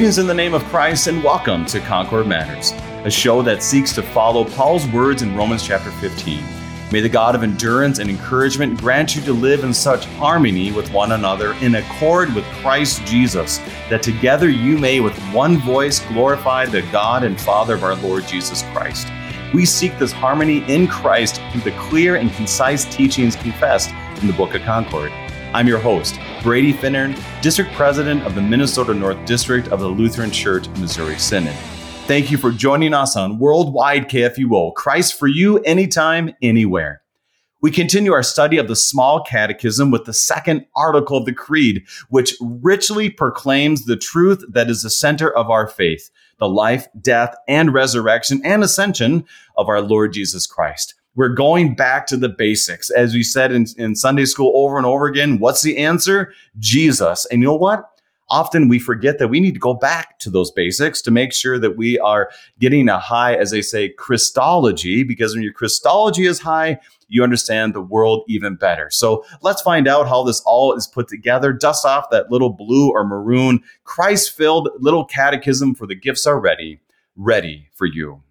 Greetings in the name of Christ and welcome to Concord Matters, a show that seeks to follow Paul's words in Romans chapter 15. May the God of endurance and encouragement grant you to live in such harmony with one another in accord with Christ Jesus, that together you may with one voice glorify the God and Father of our Lord Jesus Christ. We seek this harmony in Christ through the clear and concise teachings confessed in the Book of Concord. I'm your host, Brady Finnern, District President of the Minnesota North District of the Lutheran Church Missouri Synod. Thank you for joining us on Worldwide KFUO, Christ for you, anytime, anywhere. We continue our study of the Small Catechism with the second article of the Creed, which richly proclaims the truth that is the center of our faith the life, death, and resurrection and ascension of our Lord Jesus Christ. We're going back to the basics. As we said in, in Sunday school over and over again, what's the answer? Jesus. And you know what? Often we forget that we need to go back to those basics to make sure that we are getting a high, as they say, Christology, because when your Christology is high, you understand the world even better. So let's find out how this all is put together. Dust off that little blue or maroon Christ filled little catechism for the gifts are ready, ready for you.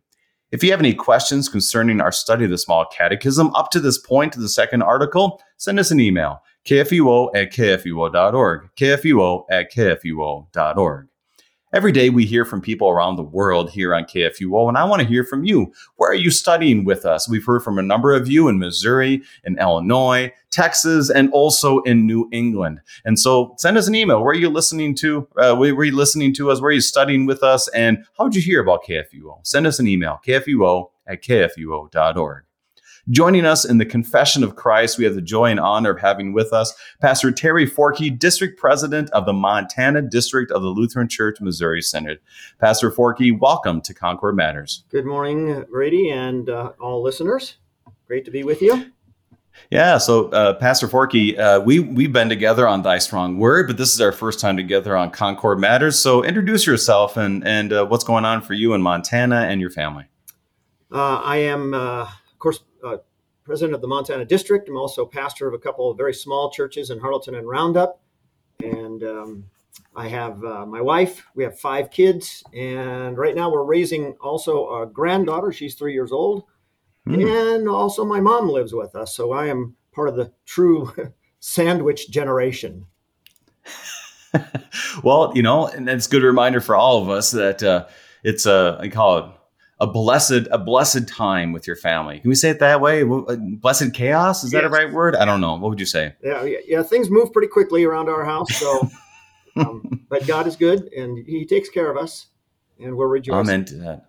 If you have any questions concerning our study of the small catechism up to this point in the second article, send us an email, kfuo at kfuo.org, kfuo at kfuo.org. Every day we hear from people around the world here on KFUO, and I want to hear from you. Where are you studying with us? We've heard from a number of you in Missouri, in Illinois, Texas, and also in New England. And so send us an email. Where are you listening to? Uh, where are you listening to us? Where are you studying with us? And how did you hear about KFUO? Send us an email, kfuo at kfuo.org. Joining us in the Confession of Christ, we have the joy and honor of having with us Pastor Terry Forke, District President of the Montana District of the Lutheran Church Missouri Synod. Pastor Forke, welcome to Concord Matters. Good morning, Brady, and uh, all listeners. Great to be with you. Yeah, so uh, Pastor Forke, uh, we we've been together on Thy Strong Word, but this is our first time together on Concord Matters. So introduce yourself and and uh, what's going on for you in Montana and your family. Uh, I am, uh, of course, president of the Montana District. I'm also pastor of a couple of very small churches in Harlowton and Roundup. And um, I have uh, my wife. We have five kids. And right now we're raising also a granddaughter. She's three years old. Mm. And also my mom lives with us. So I am part of the true sandwich generation. well, you know, and it's a good reminder for all of us that uh, it's a, I call it a blessed a blessed time with your family. Can we say it that way? Uh, blessed chaos is yes. that a right word? I don't know. What would you say? Yeah, yeah. Things move pretty quickly around our house, so um, but God is good and He takes care of us, and we're rejoicing. Amen to that.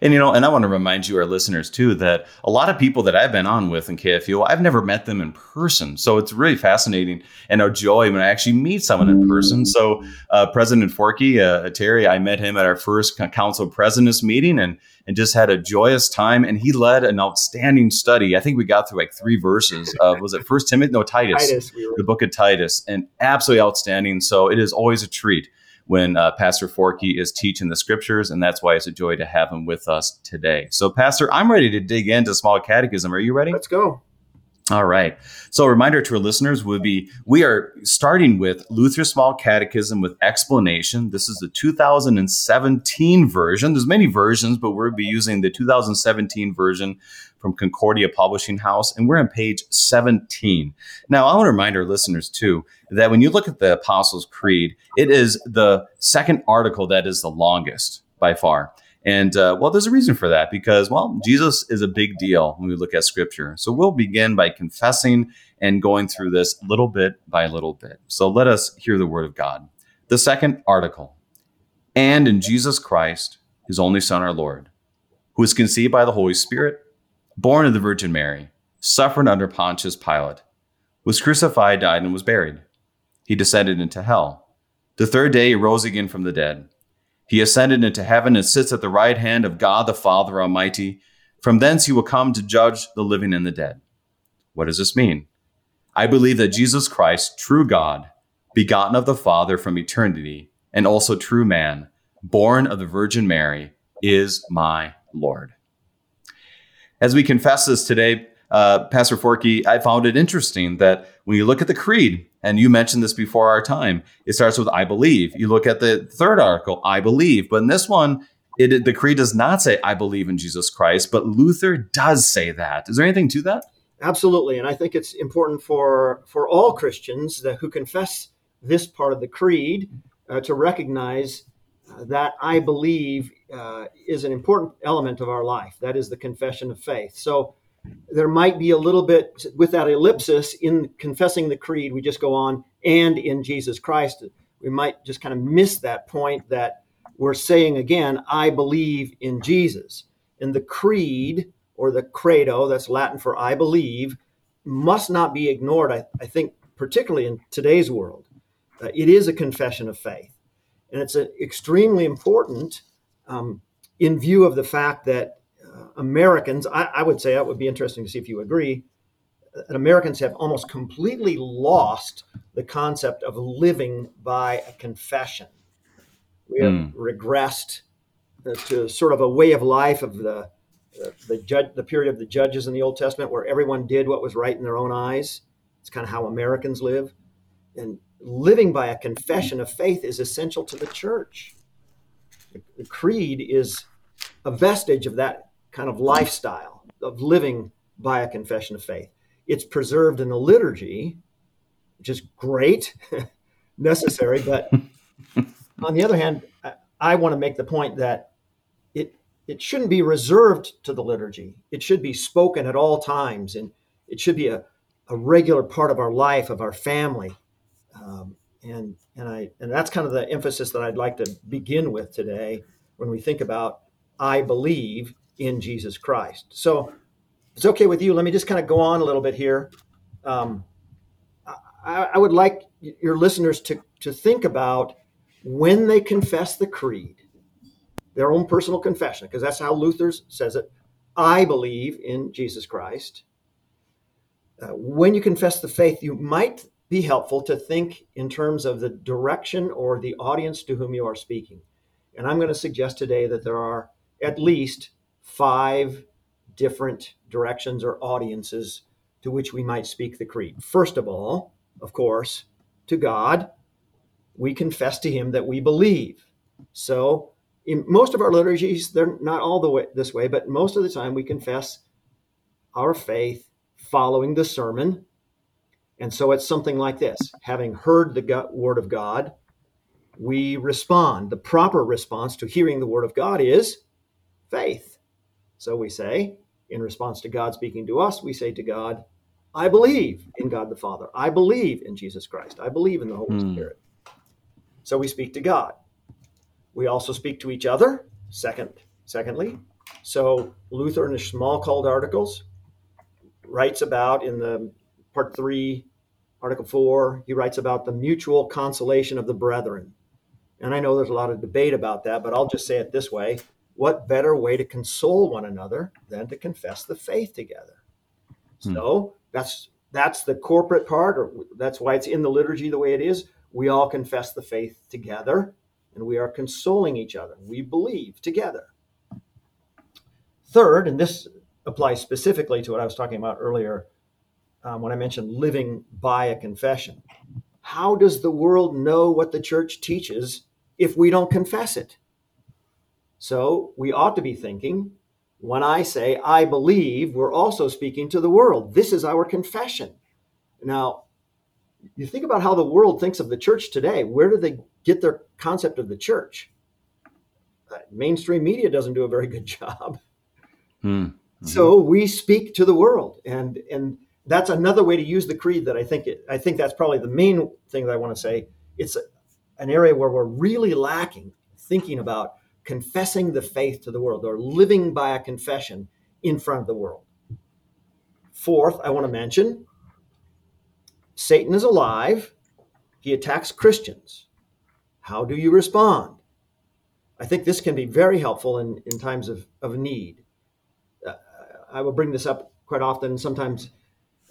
And you know, and I want to remind you, our listeners too, that a lot of people that I've been on with in KFUO, I've never met them in person. So it's really fascinating and a joy when I actually meet someone in person. So uh, President Forke, uh, Terry, I met him at our first council presidents meeting, and and just had a joyous time. And he led an outstanding study. I think we got through like three verses of was it First Timothy? No, Titus, Titus we the book of Titus, and absolutely outstanding. So it is always a treat when uh, Pastor Forke is teaching the scriptures, and that's why it's a joy to have him with us today. So, Pastor, I'm ready to dig into small catechism. Are you ready? Let's go. All right. So a reminder to our listeners would be we are starting with Luther Small Catechism with explanation. This is the 2017 version. There's many versions, but we'll be using the 2017 version from Concordia Publishing House, and we're on page 17. Now, I want to remind our listeners too that when you look at the Apostles' Creed, it is the second article that is the longest by far. And uh, well, there's a reason for that because, well, Jesus is a big deal when we look at scripture. So we'll begin by confessing and going through this little bit by little bit. So let us hear the word of God. The second article and in Jesus Christ, his only Son, our Lord, who was conceived by the Holy Spirit, born of the Virgin Mary, suffered under Pontius Pilate, was crucified, died, and was buried. He descended into hell. The third day he rose again from the dead. He ascended into heaven and sits at the right hand of God the Father Almighty. From thence he will come to judge the living and the dead. What does this mean? I believe that Jesus Christ, true God, begotten of the Father from eternity, and also true man, born of the Virgin Mary, is my Lord. As we confess this today, uh, Pastor Forke, I found it interesting that when you look at the creed, And you mentioned this before our time. It starts with I believe. You look at the third article, I believe. But in this one, it, the creed does not say I believe in Jesus Christ, but Luther does say that. Is there anything to that? Absolutely, and I think it's important for for all Christians that who confess this part of the creed uh, to recognize that I believe uh, is an important element of our life. That is the confession of faith. So there might be a little bit with that ellipsis in confessing the creed. We just go on and in Jesus Christ. We might just kind of miss that point that we're saying again, I believe in Jesus. And the creed or the credo, that's Latin for I believe, must not be ignored, I, I think, particularly in today's world. Uh, it is a confession of faith. And it's extremely important um, in view of the fact that uh, Americans, I, I would say, that would be interesting to see if you agree, that Americans have almost completely lost the concept of living by a confession. We have mm. regressed uh, to sort of a way of life of the the judge, the period of the judges in the Old Testament, where everyone did what was right in their own eyes. It's kind of how Americans live, and living by a confession of faith is essential to the church. The creed is a vestige of that kind of lifestyle of living by a confession of faith. It's preserved in the liturgy, which is great, necessary. But on the other hand, I, I want to make the point that it shouldn't be reserved to the liturgy. It should be spoken at all times, and it should be a, a regular part of our life, of our family. Um, and and I and that's kind of the emphasis that I'd like to begin with today when we think about I believe in Jesus Christ. So, it's okay with you. Let me just kind of go on a little bit here. Um, I, I would like your listeners to to think about when they confess the creed their own personal confession, because that's how Luther says it. I believe in Jesus Christ. Uh, when you confess the faith, you might be helpful to think in terms of the direction or the audience to whom you are speaking. And I'm going to suggest today that there are at least five different directions or audiences to which we might speak the creed. First of all, of course, to God, we confess to Him that we believe. So in most of our liturgies, they're not all the way this way, but most of the time we confess our faith following the sermon. And so it's something like this having heard the word of God, we respond. The proper response to hearing the word of God is faith. So we say, in response to God speaking to us, we say to God, I believe in God the Father. I believe in Jesus Christ. I believe in the Holy mm. Spirit. So we speak to God. We also speak to each other, second, secondly. So Luther in his Smalcald articles writes about in the part three, article four, he writes about the mutual consolation of the brethren. And I know there's a lot of debate about that, but I'll just say it this way. What better way to console one another than to confess the faith together? Hmm. So that's that's the corporate part, or that's why it's in the liturgy the way it is. We all confess the faith together and we are consoling each other. We believe together. Third, and this applies specifically to what I was talking about earlier um, when I mentioned living by a confession. How does the world know what the church teaches if we don't confess it? So we ought to be thinking when I say I believe, we're also speaking to the world. This is our confession. Now, you think about how the world thinks of the church today. Where do they get their concept of the church? Uh, mainstream media doesn't do a very good job. Hmm. Mm-hmm. So we speak to the world, and and that's another way to use the creed. That I think it, I think that's probably the main thing that I want to say. It's a, an area where we're really lacking thinking about confessing the faith to the world or living by a confession in front of the world. Fourth, I want to mention Satan is alive. He attacks Christians. How do you respond? I think this can be very helpful in, in times of, of need. Uh, I will bring this up quite often, sometimes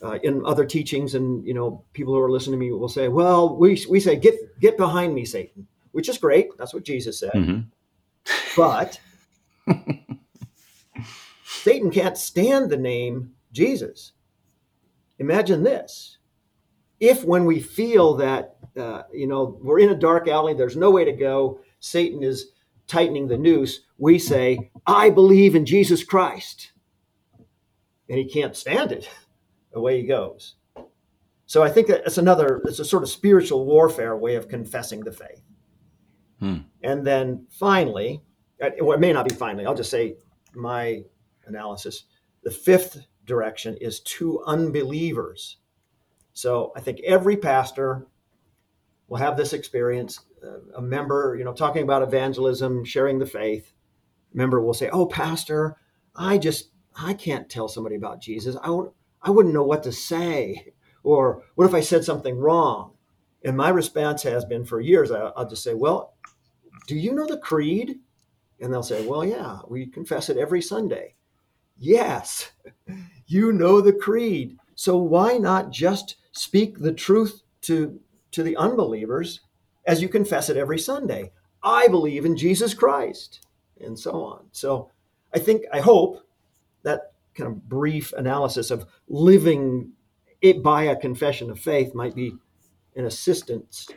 uh, in other teachings, and you know, people who are listening to me will say, "Well, we we say get get behind me, Satan," which is great. That's what Jesus said. Mm-hmm. But Satan can't stand the name Jesus. Imagine this if when we feel that uh, you know we're in a dark alley, there's no way to go, Satan is tightening the noose, we say, "I believe in Jesus Christ," and he can't stand it. Away he goes. So I think that it's another, it's a sort of spiritual warfare way of confessing the faith. Hmm. And then finally, uh, well, it may not be finally, I'll just say my analysis. The fifth direction is to unbelievers. So I think every pastor will have this experience. Uh, a member, you know, talking about evangelism, sharing the faith, member will say, "Oh, pastor, I just I can't tell somebody about Jesus. I won't, I wouldn't know what to say." Or what if I said something wrong? And my response has been for years, I'll just say, Well, do you know the creed? And they'll say, Well, yeah, we confess it every Sunday. Yes, you know the creed. So why not just speak the truth to, to the unbelievers as you confess it every Sunday? I believe in Jesus Christ, and so on. So I think, I hope that kind of brief analysis of living it by a confession of faith might be an assistance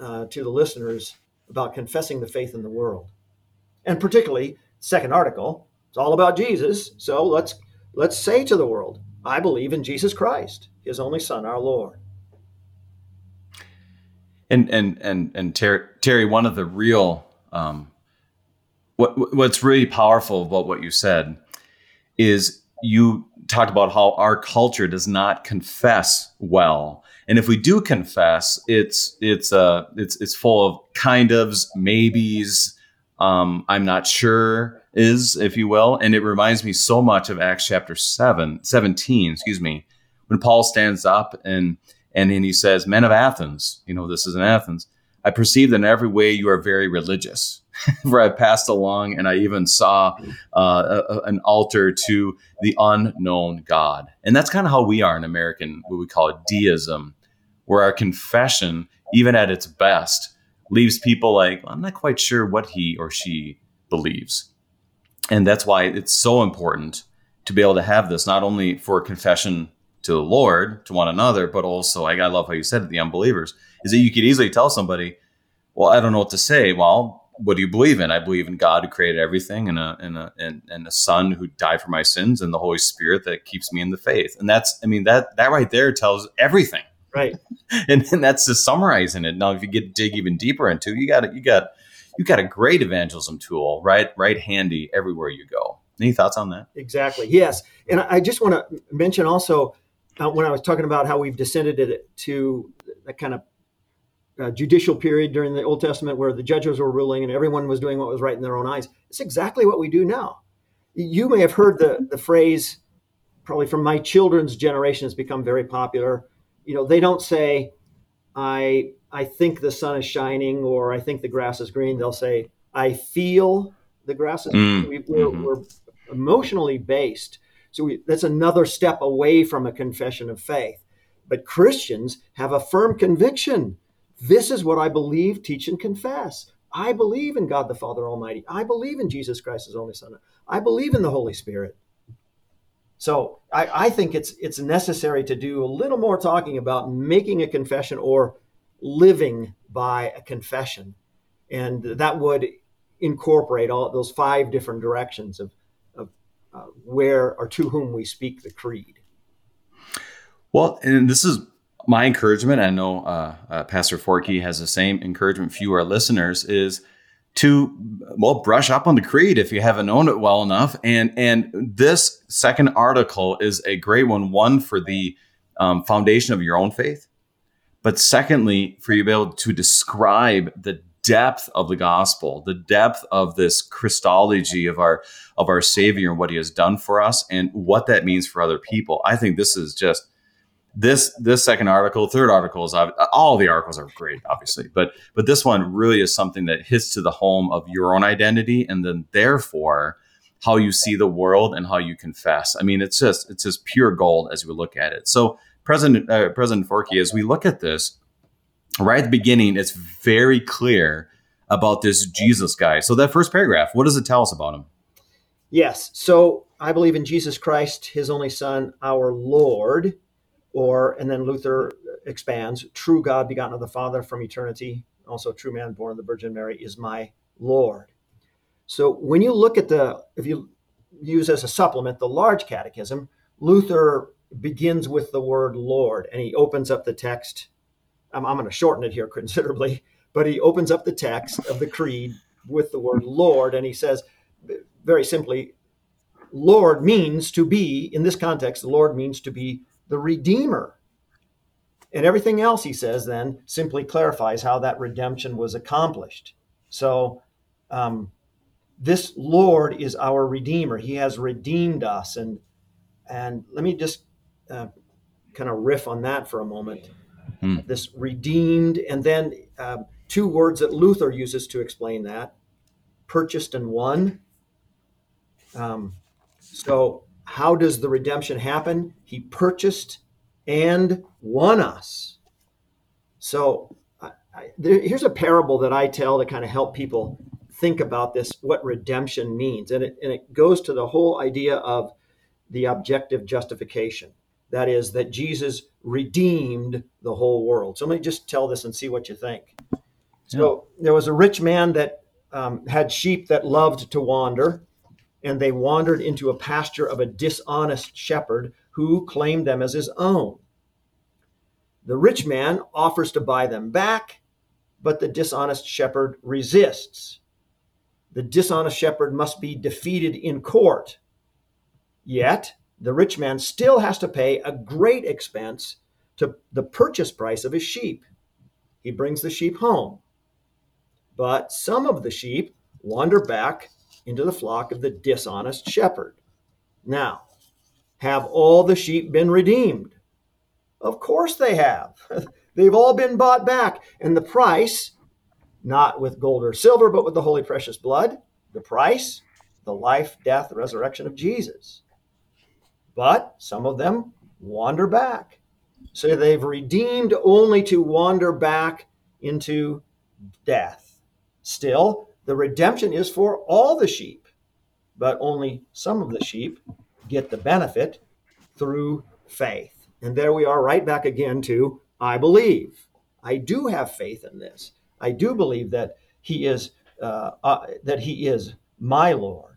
uh, to the listeners about confessing the faith in the world. And particularly, second article, it's all about Jesus. So let's let's say to the world, I believe in Jesus Christ, his only son, our Lord. And and and and Terry, one of the real um, what what's really powerful about what you said is you talked about how our culture does not confess well. And if we do confess it's it's uh it's it's full of kind ofs maybes um i'm not sure is if you will. And it reminds me so much of acts chapter 7 17 excuse me when paul stands up and and then he says men of athens you know this is in athens i perceive that in every way you are very religious where I passed along and I even saw uh, a, an altar to the unknown God. And that's kind of how we are in American, what we call deism, where our confession, even at its best, leaves people like, I'm not quite sure what he or she believes. And that's why it's so important to be able to have this, not only for confession to the Lord, to one another, but also, I love how you said it, the unbelievers, is that you could easily tell somebody, well, I don't know what to say. Well, what do you believe in? I believe in God who created everything and a and a and, and a son who died for my sins and the Holy Spirit that keeps me in the faith. And that's I mean that that right there tells everything. Right. and, and that's just summarizing it. Now if you get dig even deeper into you got it, you got you got a great evangelism tool right right handy everywhere you go. Any thoughts on that? Exactly. Yes. And I just want to mention also uh, when I was talking about how we've descended it to that kind of uh, judicial period during the Old Testament where the judges were ruling and everyone was doing what was right in their own eyes. It's exactly what we do now. You may have heard the, the phrase, probably from my children's generation, has become very popular. You know, they don't say, I, I think the sun is shining or I think the grass is green. They'll say, I feel the grass is mm, we, are mm-hmm. we're emotionally based. So we, that's another step away from a confession of faith. But Christians have a firm conviction this is what I believe, teach, and confess. I believe in God the Father Almighty. I believe in Jesus Christ, His only Son. I believe in the Holy Spirit. So I, I, think it's it's necessary to do a little more talking about making a confession or living by a confession, and that would incorporate all those five different directions of, of uh, where or to whom we speak the creed. Well, and this is my encouragement, I know uh, uh, Pastor Forke has the same encouragement for you, our listeners, is to well brush up on the creed if you haven't known it well enough. And and this second article is a great one. One for the um, foundation of your own faith, but secondly, for you to be able to describe the depth of the gospel, the depth of this Christology of our of our Savior and what He has done for us, and what that means for other people. I think this is just this this second article, third article is all the articles are great, obviously, but but this one really is something that hits to the home of your own identity, and then therefore how you see the world and how you confess. I mean, it's just it's just pure gold as we look at it. So, President uh, President Forke, as we look at this, right at the beginning, it's very clear about this Jesus guy. So that first paragraph, what does it tell us about him? Yes. So I believe in Jesus Christ, His only Son, our Lord or and then Luther expands, true God begotten of the Father from eternity, also true man born of the Virgin Mary is my Lord. So when you look at the, if you use as a supplement the large catechism, Luther begins with the word Lord and he opens up the text. I'm, I'm going to shorten it here considerably, but he opens up the text of the creed with the word Lord and he says, very simply, Lord means to be, in this context, the Lord means to be the Redeemer. And everything else he says then simply clarifies how that redemption was accomplished. So, um, this Lord is our Redeemer. He has redeemed us. And, and let me just uh, kind of riff on that for a moment. Hmm. This redeemed, and then uh, two words that Luther uses to explain that purchased and won. Um, so, how does the redemption happen? He purchased and won us. So, I, I, there, here's a parable that I tell to kind of help people think about this what redemption means. And it, and it goes to the whole idea of the objective justification. That is, that Jesus redeemed the whole world. So let me just tell this and see what you think. So yeah. there was a rich man that um, had sheep that loved to wander and they wandered into a pasture of a dishonest shepherd who claimed them as his own. The rich man offers to buy them back, but the dishonest shepherd resists. The dishonest shepherd must be defeated in court. Yet, the rich man still has to pay a great expense to the purchase price of his sheep. He brings the sheep home. But some of the sheep wander back into the flock of the dishonest shepherd. Now, have all the sheep been redeemed? Of course they have. They've all been bought back. And the price, not with gold or silver, but with the holy precious blood, the price, the life, death, resurrection of Jesus. But some of them wander back. So they've redeemed only to wander back into death. Still, the redemption is for all the sheep, but only some of the sheep get the benefit through faith. And there we are, right back again to I believe. I do have faith in this. I do believe that He is uh, uh, that He is my Lord.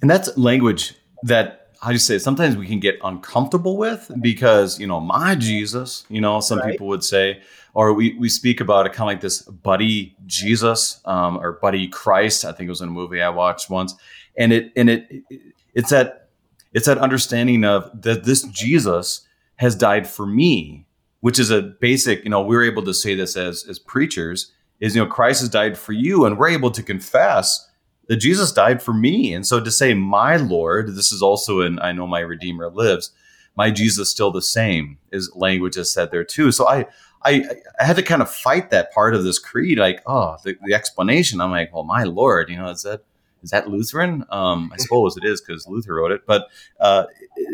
And that's language that I just say sometimes we can get uncomfortable with because you know my jesus you know some right. people would say or we, we speak about it kind of like this buddy jesus um, or buddy christ i think it was in a movie i watched once and it and it it's that it's that understanding of that this jesus has died for me which is a basic you know we're able to say this as as preachers is you know christ has died for you and we're able to confess that Jesus died for me. And so to say, my Lord, this is also in I know my Redeemer lives, my Jesus still the same is language is said there too. So I, I, I had to kind of fight that part of this creed, like, oh, the, the explanation. I'm like, well, my Lord, you know, is that is that Lutheran? Um, I suppose it is because Luther wrote it, but uh,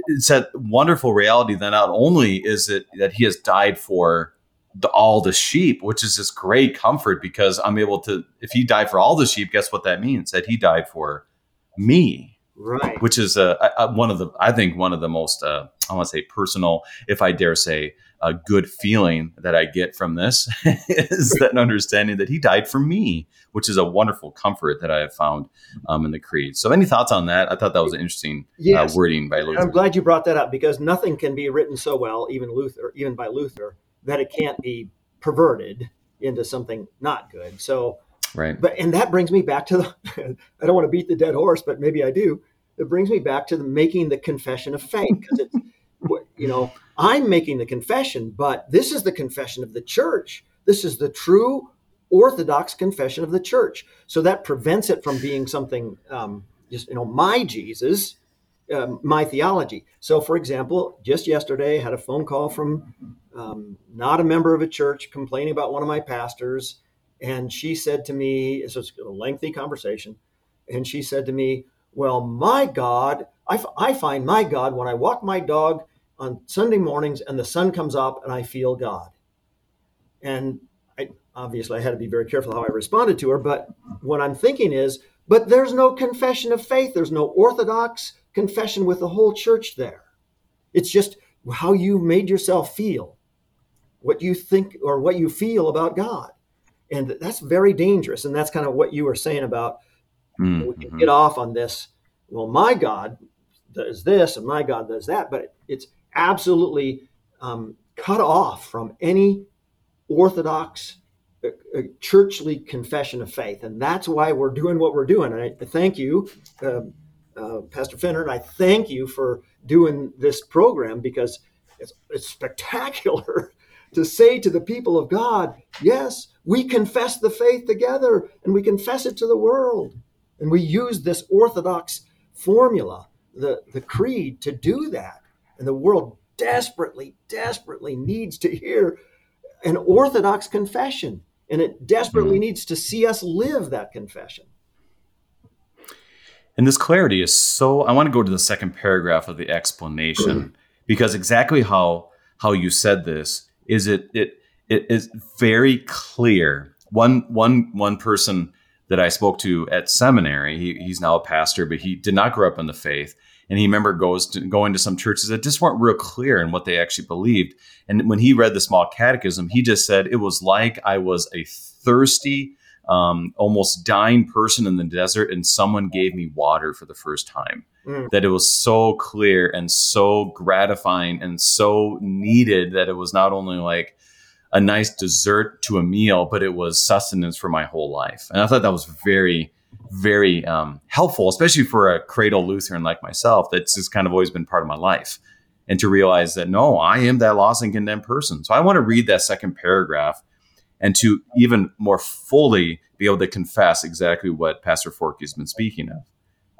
it's that wonderful reality that not only is it that he has died for the, all the sheep, which is this great comfort because I'm able to, if he died for all the sheep, guess what that means? That he died for me. Right. Which is uh, one of the, I think, one of the most, uh, I want to say personal, if I dare say, a good feeling that I get from this is that understanding that he died for me, which is a wonderful comfort that I have found um, in the creed. So, any thoughts on that? I thought that was an interesting uh, yes. uh, wording by Luther. I'm glad you brought that up because nothing can be written so well, even Luther, even by Luther, that it can't be perverted into something not good. So, right. But and that brings me back to the. I don't want to beat the dead horse, but maybe I do. It brings me back to the making the confession of faith because it's, you know, I'm making the confession, but this is the confession of the church. This is the true orthodox confession of the church. So that prevents it from being something um, just you know my Jesus um, my theology. So, for example, just yesterday, I had a phone call from um, not a member of a church complaining about one of my pastors. And she said to me, it was a lengthy conversation. And she said to me, Well, my God, I, f- I find my God when I walk my dog on Sunday mornings and the sun comes up and I feel God. And I, obviously, I had to be very careful how I responded to her. But what I'm thinking is, but there's no confession of faith. There's no orthodox confession with the whole church there. It's just how you made yourself feel, what you think or what you feel about God. And that's very dangerous. And that's kind of what you were saying about mm-hmm. we can get off on this. Well, my God does this and my God does that, but it's absolutely um, cut off from any orthodox uh, uh, churchly confession of faith. And that's why we're doing what we're doing. And I thank you, uh, uh, Pastor Finnern, and I thank you for doing this program because it's, it's spectacular to say to the people of God, yes, we confess the faith together and we confess it to the world. And we use this orthodox formula, the, the creed, to do that. And the world desperately, desperately needs to hear an orthodox confession. And it desperately mm-hmm. needs to see us live that confession. And this clarity is so I want to go to the second paragraph of the explanation because exactly how how you said this is it it it is very clear. One one one person that I spoke to at seminary, he, he's now a pastor, but he did not grow up in the faith. And he remember goes to, going to some churches that just weren't real clear in what they actually believed. And when he read the small catechism, he just said it was like I was a thirsty, um, almost dying person in the desert, and someone gave me water for the first time. Mm. That it was so clear and so gratifying and so needed that it was not only like a nice dessert to a meal, but it was sustenance for my whole life. And I thought that was very, very um, helpful, especially for a cradle Lutheran like myself. That's just kind of always been part of my life. And to realize that no, I am that lost and condemned person. So I want to read that second paragraph and to even more fully be able to confess exactly what Pastor Forke has been speaking of.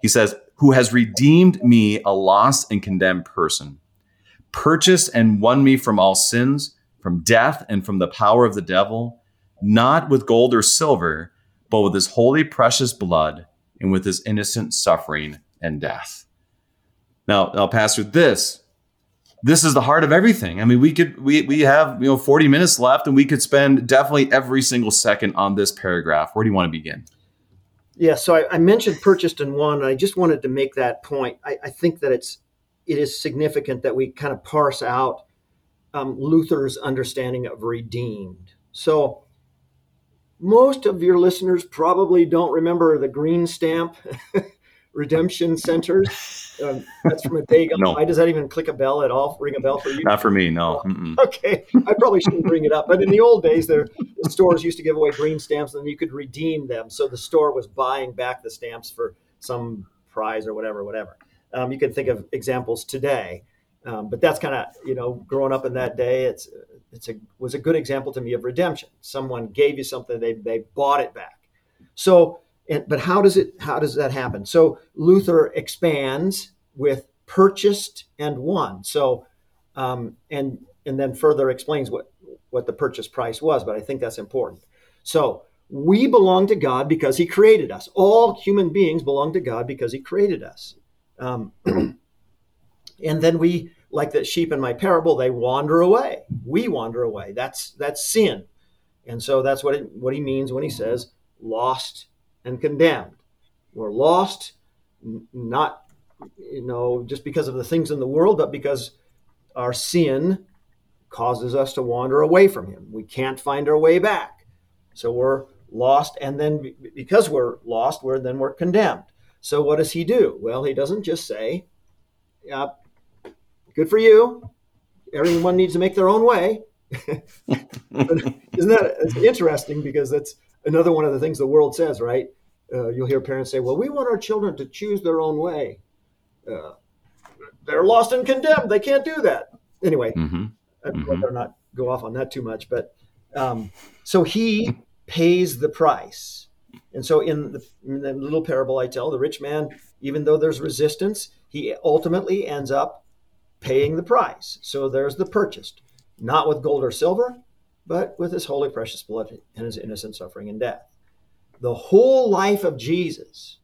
He says, Who has redeemed me, a lost and condemned person, purchased and won me from all sins from death and from the power of the devil, not with gold or silver, but with his holy, precious blood and with his innocent suffering and death. Now, now, Pastor, this this is the heart of everything. I mean, we could we we have you know 40 minutes left, and we could spend definitely every single second on this paragraph. Where do you want to begin? Yeah, so I, I mentioned purchased and won. And I just wanted to make that point. I, I think that it's it is significant that we kind of parse out um, Luther's understanding of redeemed. So, most of your listeners probably don't remember the green stamp redemption centers. Um, that's from a day. No. Why does that even click a bell at all? Ring a bell for you? Not for me. No. Oh, okay, I probably shouldn't bring it up. But in the old days, there the stores used to give away green stamps, and you could redeem them. So the store was buying back the stamps for some prize or whatever, whatever. Um, you can think of examples today. Um, but that's kind of you know growing up in that day it's it's a was a good example to me of redemption. Someone gave you something they they bought it back. So and, but how does it how does that happen? So luther expands with purchased and won. So um, and and then further explains what what the purchase price was but i think that's important. So we belong to god because he created us. All human beings belong to god because he created us. Um, and then we like the sheep in my parable they wander away. We wander away. That's that's sin. And so that's what it, what he means when he says lost and condemned. We're lost not you know just because of the things in the world but because our sin causes us to wander away from him. We can't find our way back. So we're lost and then because we're lost we're then we're condemned. So what does he do? Well he doesn't just say yeah good for you. Everyone needs to make their own way. Isn't that interesting? Because that's another one of the things the world says, right? Uh, you'll hear parents say, "Well, we want our children to choose their own way." Uh, they're lost and condemned. They can't do that. Anyway, mm-hmm. I'd mm-hmm. rather not go off on that too much. But um, so he pays the price. And so in the, in the little parable I tell, the rich man, even though there's resistance, he ultimately ends up paying the price. So there's the purchased, not with gold or silver, but with his holy precious blood and his innocent suffering and death. The whole life of Jesus,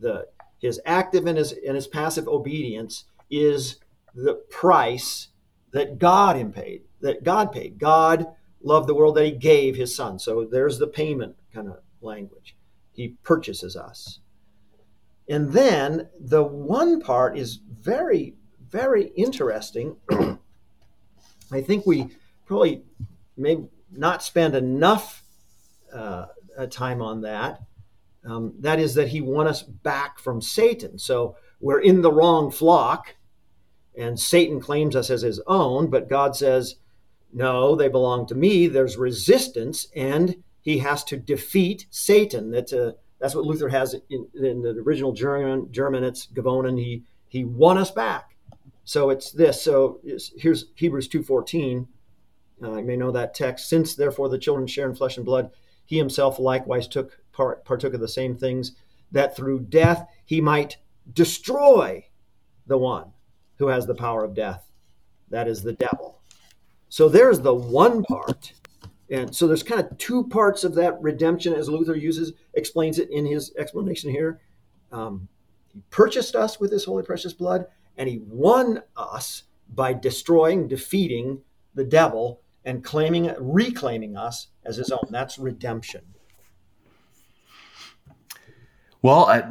the his active and his and his passive obedience is the price that God paid, that God paid. God loved the world that he gave his son. So there's the payment kind of language. He purchases us. And then the one part is very very interesting. I think we probably may not spend enough uh, time on that. Um, that is, that he won us back from Satan. So we're in the wrong flock, and Satan claims us as his own, but God says, no, they belong to me. There's resistance, and he has to defeat Satan. That's a that's what Luther has in, in the original German. German, it's Gewonnen. He he won us back. So it's this. So here's Hebrews two fourteen. Uh, you may know that text. Since therefore the children share in flesh and blood, he himself likewise took part partook of the same things, that through death he might destroy the one who has the power of death. That is the devil. So there's the one part. And so there's kind of two parts of that redemption as Luther uses, explains it in his explanation here. Um, he purchased us with his holy precious blood, and he won us by destroying, defeating the devil and claiming, reclaiming us as his own. That's redemption. Well, I,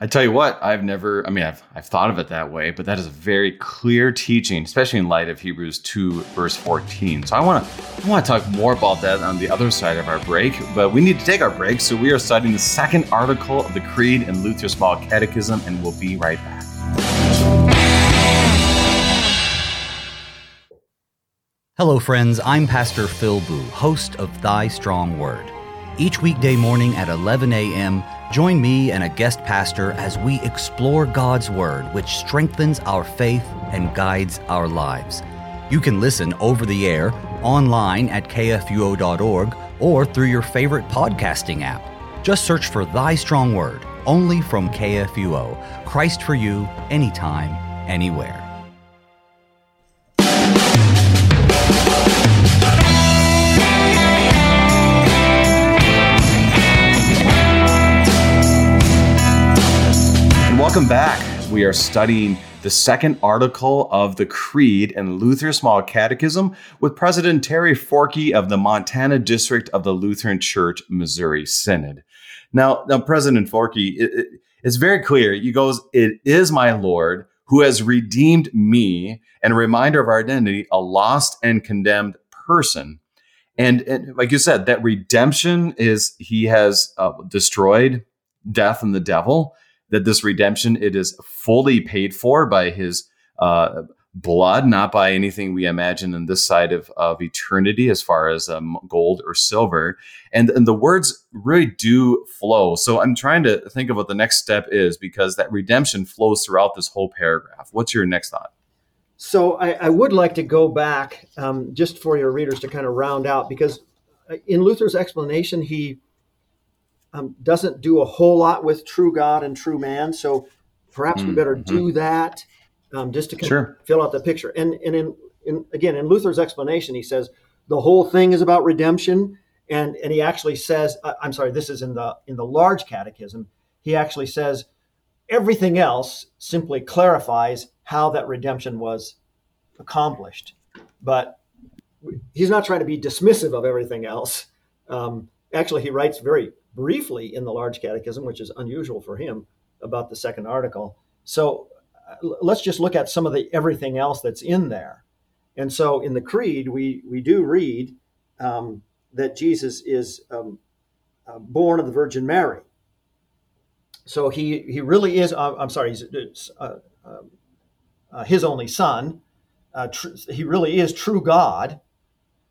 I tell you what, I've never, I mean, I've, I've thought of it that way, but that is a very clear teaching, especially in light of Hebrews 2, verse 14. So I want to I want to talk more about that on the other side of our break, but we need to take our break. So we are studying the second article of the Creed in Luther's Small Catechism, and we'll be right back. Hello, friends. I'm Pastor Phil Booe, host of Thy Strong Word. Each weekday morning at 11 a.m., join me and a guest pastor as we explore God's Word, which strengthens our faith and guides our lives. You can listen over the air, online at kfuo.org, or through your favorite podcasting app. Just search for Thy Strong Word, only from KFUO. Christ for you, anytime, anywhere. Welcome back. We are studying the second article of the Creed in Luther's Small Catechism with President Terry Forke of the Montana District of the Lutheran Church Missouri Synod. Now, now President Forke, it, it, it's very clear. He goes, "It is my Lord who has redeemed me," and a reminder of our identity, a lost and condemned person. And, and like you said, that redemption is He has uh, destroyed death and the devil that this redemption it is fully paid for by his uh, blood, not by anything we imagine in this side of, of eternity as far as um, gold or silver. And, and the words really do flow. So I'm trying to think of what the next step is because that redemption flows throughout this whole paragraph. What's your next thought? So I, I would like to go back um, just for your readers to kind of round out because uh, in Luther's explanation, he um, doesn't do a whole lot with true God and true man. So perhaps mm-hmm. we better do that um, just to sure. fill out the picture. And, and in, in, again, in Luther's explanation, he says the whole thing is about redemption. And, and he actually says, uh, I'm sorry, this is in the, in the large catechism. He actually says everything else simply clarifies how that redemption was accomplished. But he's not trying to be dismissive of everything else. Um, actually, he writes very briefly in the large catechism, which is unusual for him, about the second article. So uh, let's just look at some of the everything else that's in there. And so in the creed, we we do read um, that Jesus is um, uh, born of the Virgin Mary. So he he really is. Uh, I'm sorry, he's uh, um, uh his only son. Uh, tr- he really is true God.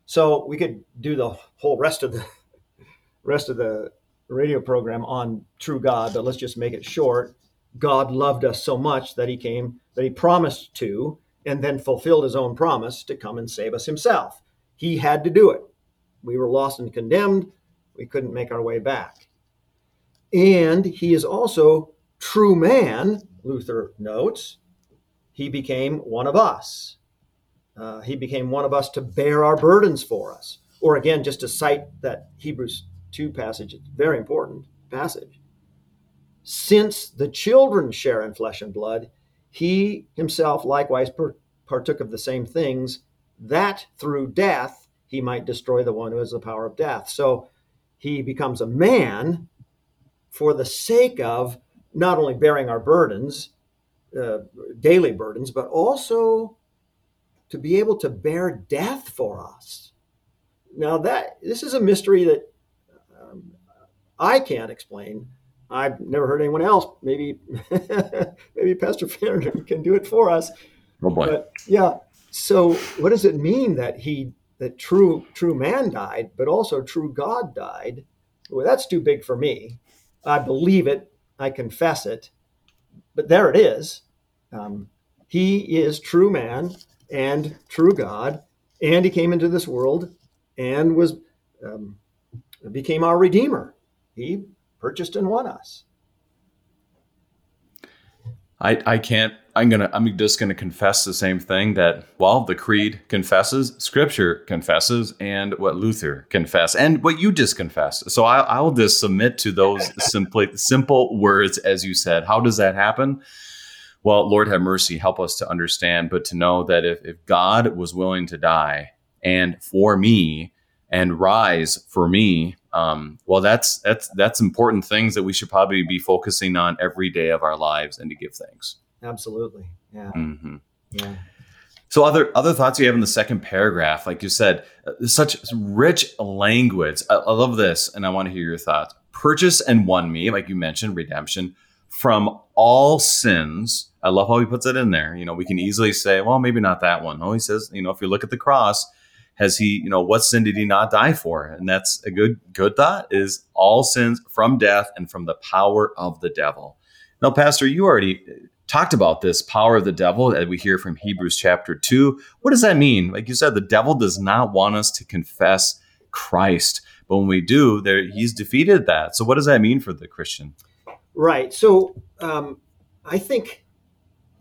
So we could do the whole rest of the rest of the radio program on true God, but let's just make it short. God loved us so much that he came, that he promised to, and then fulfilled his own promise to come and save us himself. He had to do it. We were lost and condemned. We couldn't make our way back. And he is also true man, Luther notes. He became one of us. Uh, he became one of us to bear our burdens for us. Or again, just to cite that Hebrews 2 passage, very important passage. Since the children share in flesh and blood, he himself likewise partook of the same things, that through death he might destroy the one who has the power of death. So he becomes a man for the sake of not only bearing our burdens, uh, daily burdens, but also to be able to bear death for us. Now that this is a mystery that I can't explain. I've never heard anyone else. Maybe maybe Pastor Finnern can do it for us. Oh boy. But yeah. So what does it mean that he that true true man died, but also true God died? Well, that's too big for me. I believe it. I confess it. But there it is. Um, he is true man and true God, and he came into this world and was um, became our redeemer. He purchased and won us. I, I can't I'm gonna I'm just gonna confess the same thing that well the creed confesses, scripture confesses, and what Luther confess, and what you just confessed. So I I will just submit to those simply simple words as you said. How does that happen? Well, Lord have mercy, help us to understand, but to know that if, if God was willing to die and for me and rise for me, um, well, that's that's that's important things that we should probably be focusing on every day of our lives and to give thanks. Absolutely, yeah, Mm-hmm. yeah. So other other thoughts you have in the second paragraph, like you said, uh, such rich language. I, I love this, and I want to hear your thoughts. Purchase and won me, like you mentioned, redemption from all sins. I love how he puts it in there. You know, we can easily say, well, maybe not that one. Oh, he says, you know, if you look at the cross, has he, you know, what sin did he not die for? And that's a good good thought. Is all sins from death and from the power of the devil. Now, Pastor, you already talked about this power of the devil that we hear from Hebrews chapter 2. What does that mean? Like you said, the devil does not want us to confess Christ. But when we do, there he's defeated that. So what does that mean for the Christian? Right. So um, I think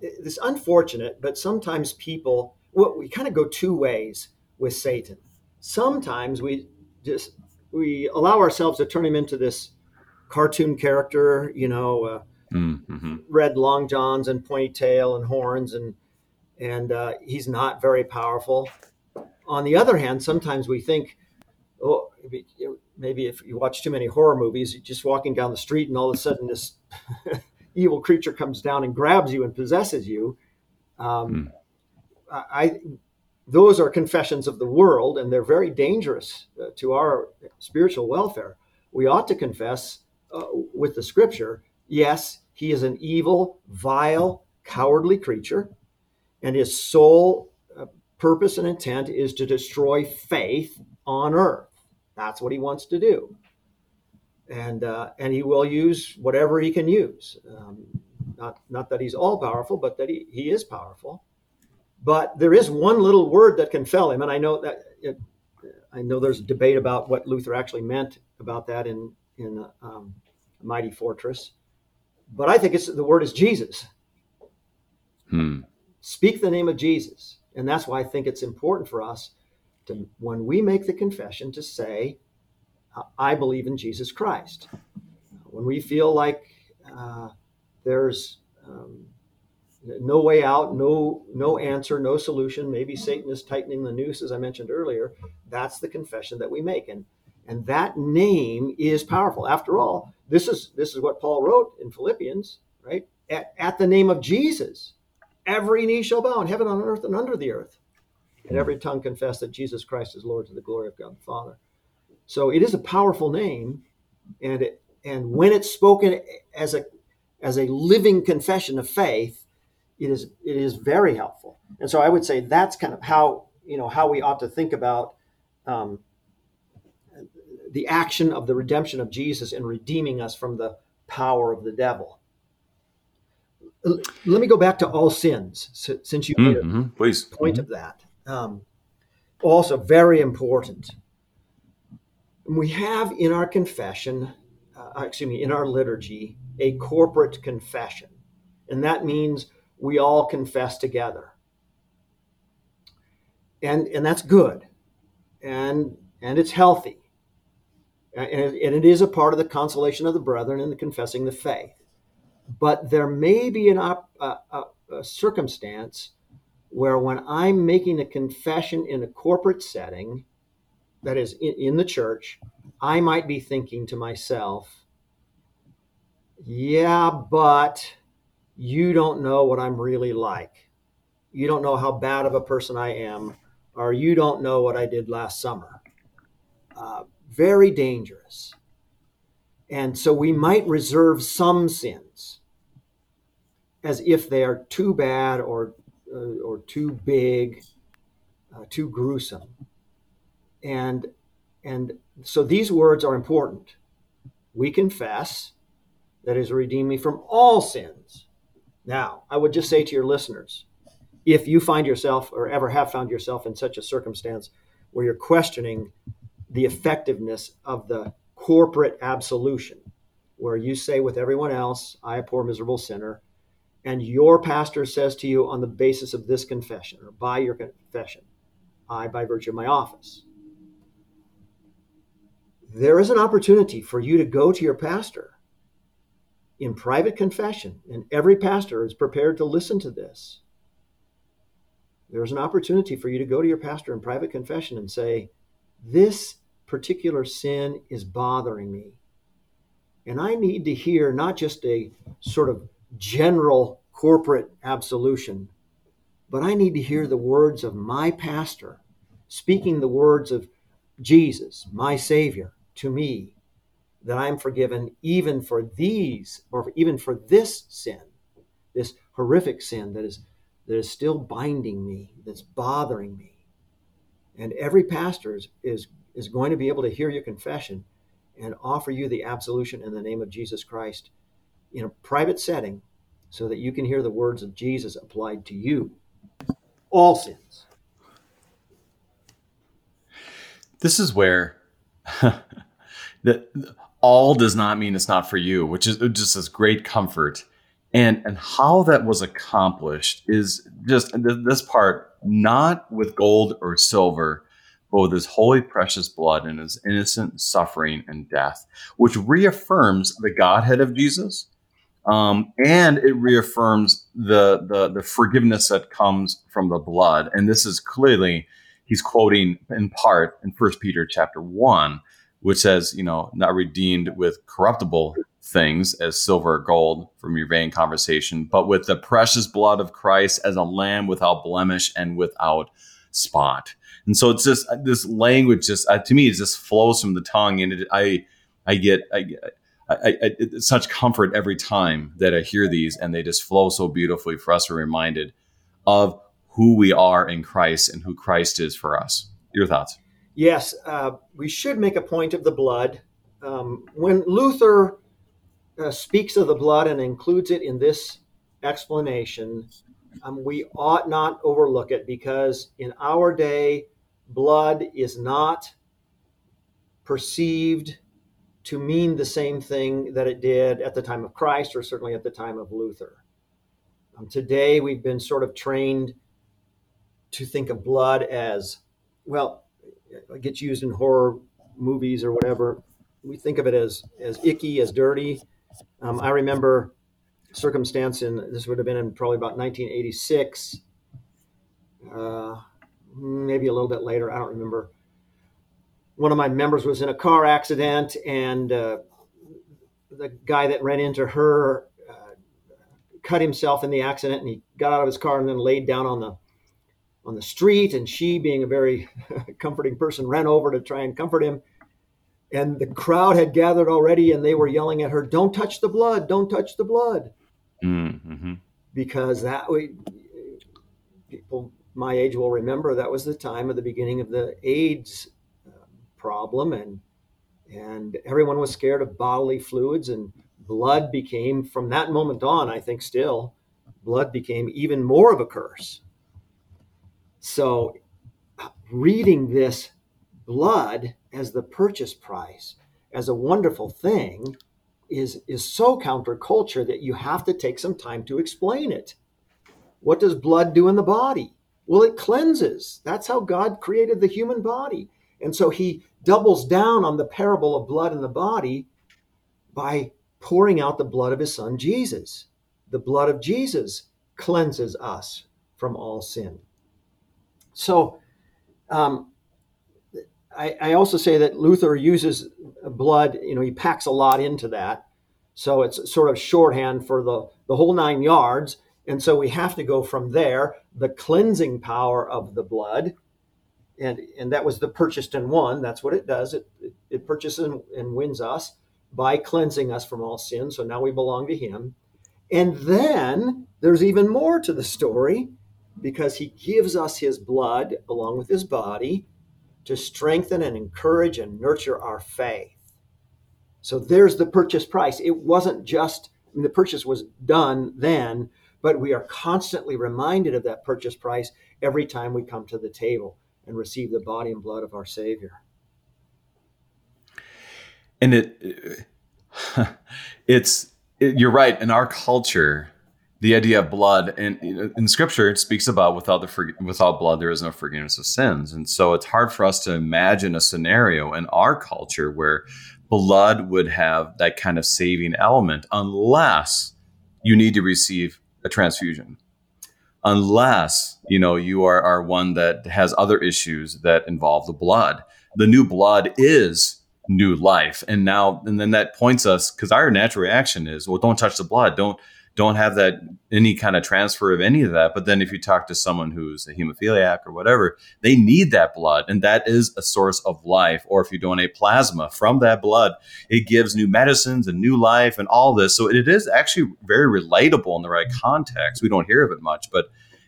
it's unfortunate, but sometimes people, well, we kind of go two ways with Satan. Sometimes we just we allow ourselves to turn him into this cartoon character, you know, uh, mm-hmm. red long johns and pointy tail and horns, and and uh, he's not very powerful. On the other hand, sometimes we think, oh, maybe if you watch too many horror movies, you're just walking down the street and all of a sudden this evil creature comes down and grabs you and possesses you. Um, mm. I those are confessions of the world, and they're very dangerous uh, to our spiritual welfare. We ought to confess uh, with the Scripture. Yes, he is an evil, vile, cowardly creature, and his sole uh, purpose and intent is to destroy faith on earth. That's what he wants to do, and uh, and he will use whatever he can use. Um, not not that he's all powerful, but that he, he is powerful. But there is one little word that can fell him, and I know that it, I know there's a debate about what Luther actually meant about that in in um, Mighty Fortress, but I think it's the word is Jesus. Hmm. Speak the name of Jesus, and that's why I think it's important for us to, when we make the confession, to say, "I believe in Jesus Christ." When we feel like uh, there's um, no way out, no no answer, no solution. Maybe Satan is tightening the noose, as I mentioned earlier. That's the confession that we make, and and that name is powerful. After all, this is this is what Paul wrote in Philippians, right? At, at the name of Jesus, every knee shall bow in heaven, on earth, and under the earth, and every tongue confess that Jesus Christ is Lord to the glory of God the Father. So it is a powerful name, and it and when it's spoken as a as a living confession of faith, it is it is very helpful. And so I would say that's kind of how you know how we ought to think about um, the action of the redemption of Jesus in redeeming us from the power of the devil. Let me go back to all sins, since you made mm-hmm. a Please. point mm-hmm. of that. Um, also, very important. We have in our confession, uh, excuse me, in our liturgy, a corporate confession. And that means we all confess together. And, and that's good. And, and it's healthy. And it, and it is a part of the consolation of the brethren and the confessing the faith. But there may be an op, a, a, a circumstance where when I'm making a confession in a corporate setting, that is in, in the church, I might be thinking to myself, yeah, but You don't know what I'm really like. You don't know how bad of a person I am, or you don't know what I did last summer. Uh, very dangerous. And so we might reserve some sins as if they are too bad or, uh, or too big, uh, too gruesome. And, and so these words are important. We confess that has redeemed me from all sins. Now, I would just say to your listeners, if you find yourself or ever have found yourself in such a circumstance where you're questioning the effectiveness of the corporate absolution, where you say with everyone else, I, a poor, miserable sinner, and your pastor says to you on the basis of this confession or by your confession, I, by virtue of my office, there is an opportunity for you to go to your pastor in private confession, and every pastor is prepared to listen to this. There's an opportunity for you to go to your pastor in private confession and say, This particular sin is bothering me. And I need to hear not just a sort of general corporate absolution, but I need to hear the words of my pastor speaking the words of Jesus, my Savior, to me that I'm forgiven even for these or even for this sin, this horrific sin that is that is still binding me, that's bothering me. And every pastor is, is, is going to be able to hear your confession and offer you the absolution in the name of Jesus Christ in a private setting so that you can hear the words of Jesus applied to you. All sins. This is where that all does not mean it's not for you, which is just this great comfort. And and how that was accomplished is just this part, not with gold or silver, but with his holy precious blood and his innocent suffering and death, which reaffirms the Godhead of Jesus. Um, and it reaffirms the, the the forgiveness that comes from the blood. And this is clearly he's quoting in part in First Peter chapter one, which says, you know, not redeemed with corruptible things as silver or gold from your vain conversation, but with the precious blood of Christ as a lamb without blemish and without spot. And so it's just this language, just uh, to me, it just flows from the tongue, and it, I, I get, I, I, I, such comfort every time that I hear these, and they just flow so beautifully for us be reminded of who we are in Christ and who Christ is for us. Your thoughts? Yes, uh, we should make a point of the blood. Um, when Luther uh, speaks of the blood and includes it in this explanation, um, we ought not overlook it because in our day, blood is not perceived to mean the same thing that it did at the time of Christ or certainly at the time of Luther. Um, today, we've been sort of trained to think of blood as well gets used in horror movies or whatever, we think of it as as icky, as dirty. Um, I remember circumstance in this would have been in probably about 1986, uh, maybe a little bit later. I don't remember. One of my members was in a car accident, and uh, the guy that ran into her uh, cut himself in the accident, and he got out of his car and then laid down on the on the street, and she, being a very comforting person, ran over to try and comfort him. And the crowd had gathered already, and they were yelling at her, "Don't touch the blood! Don't touch the blood!" Mm-hmm. Because that way, people my age will remember that was the time of the beginning of the AIDS uh, problem, and and everyone was scared of bodily fluids, and blood became from that moment on. I think still, blood became even more of a curse so, reading this blood as the purchase price, as a wonderful thing, is, is so counterculture that you have to take some time to explain it. What does blood do in the body? Well, it cleanses. That's how God created the human body. And so he doubles down on the parable of blood in the body by pouring out the blood of his son Jesus. The blood of Jesus cleanses us from all sin. So um, I, I, also say that Luther uses blood, you know, he packs a lot into that. So it's sort of shorthand for the the whole nine yards. And so we have to go from there, the cleansing power of the blood. And, and that was the purchased and won. That's what it does. It, it, it purchases and, and wins us by cleansing us from all sin. So now we belong to Him. And then there's even more to the story because He gives us His blood along with His body to strengthen and encourage and nurture our faith. So there's the purchase price. It wasn't just, I mean, the purchase was done then, but we are constantly reminded of that purchase price every time we come to the table and receive the body and blood of our Savior. And it, it's, it, you're right. In our culture, the idea of blood and in scripture it speaks about without the without blood there is no forgiveness of sins. And so it's hard for us to imagine a scenario in our culture where blood would have that kind of saving element unless you need to receive a transfusion. Unless you know you are, are one that has other issues that involve the blood. The new blood is new life. And now and then that points us because our natural reaction is well don't touch the blood. Don't don't have that any kind of transfer of any of that. But then if you talk to someone who's a hemophiliac or whatever, they need that blood, and that is a source of life. Or if you donate plasma from that blood, it gives new medicines and new life and all this. So it is actually very relatable in the right context. We don't hear of it much, but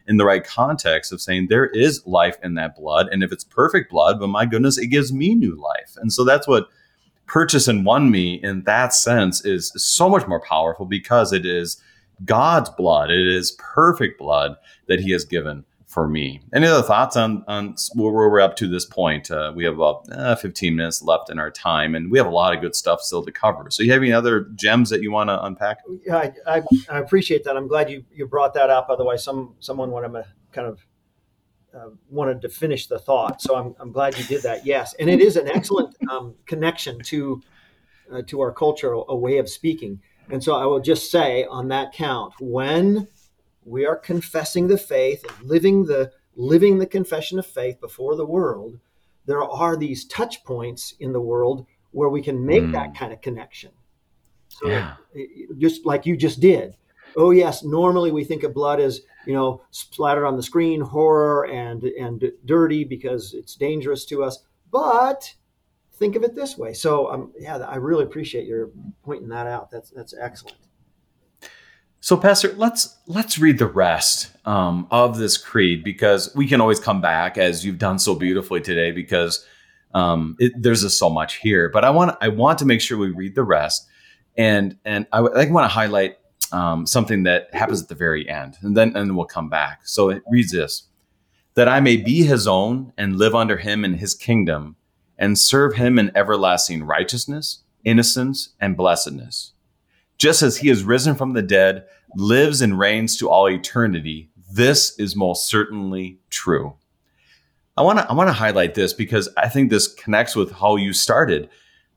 in the right context of saying there is life in that blood, and if it's perfect blood, but my goodness, it gives me new life. And so that's what purchase and won me in that sense is so much more powerful because it is God's blood. It is perfect blood that He has given for me. Any other thoughts on on where we're up to this point? Uh, we have about uh, 15 minutes left in our time, and we have a lot of good stuff still to cover. So, you have any other gems that you want to unpack? Yeah, I, I, I, appreciate that. I'm glad you you brought that up. Otherwise, some someone would have kind of uh, wanted to finish the thought. So I'm, I'm glad you did that. Yes, and it is an excellent um, connection to uh, to our culture, a way of speaking. And so I will just say on that count, when we are confessing the faith and living the living the confession of faith before the world, there are these touch points in the world where we can make mm. that kind of connection. So yeah. just like you just did. Oh yes, normally we think of blood as, you know, splattered on the screen, horror and and dirty because it's dangerous to us. But think of it this way. So, um, yeah, I really appreciate your pointing that out. That's that's excellent. So, Pastor, let's let's read the rest um, of this creed because we can always come back as you've done so beautifully today because um, it, there's just so much here. But I want I want to make sure we read the rest, and and I, I want to highlight um, something that happens at the very end, and then and then we'll come back. So it reads this: that I may be His own and live under Him in His kingdom and serve him in everlasting righteousness, innocence, and blessedness. Just as he is risen from the dead, lives and reigns to all eternity, this is most certainly true. I want to I want to highlight this because I think this connects with how you started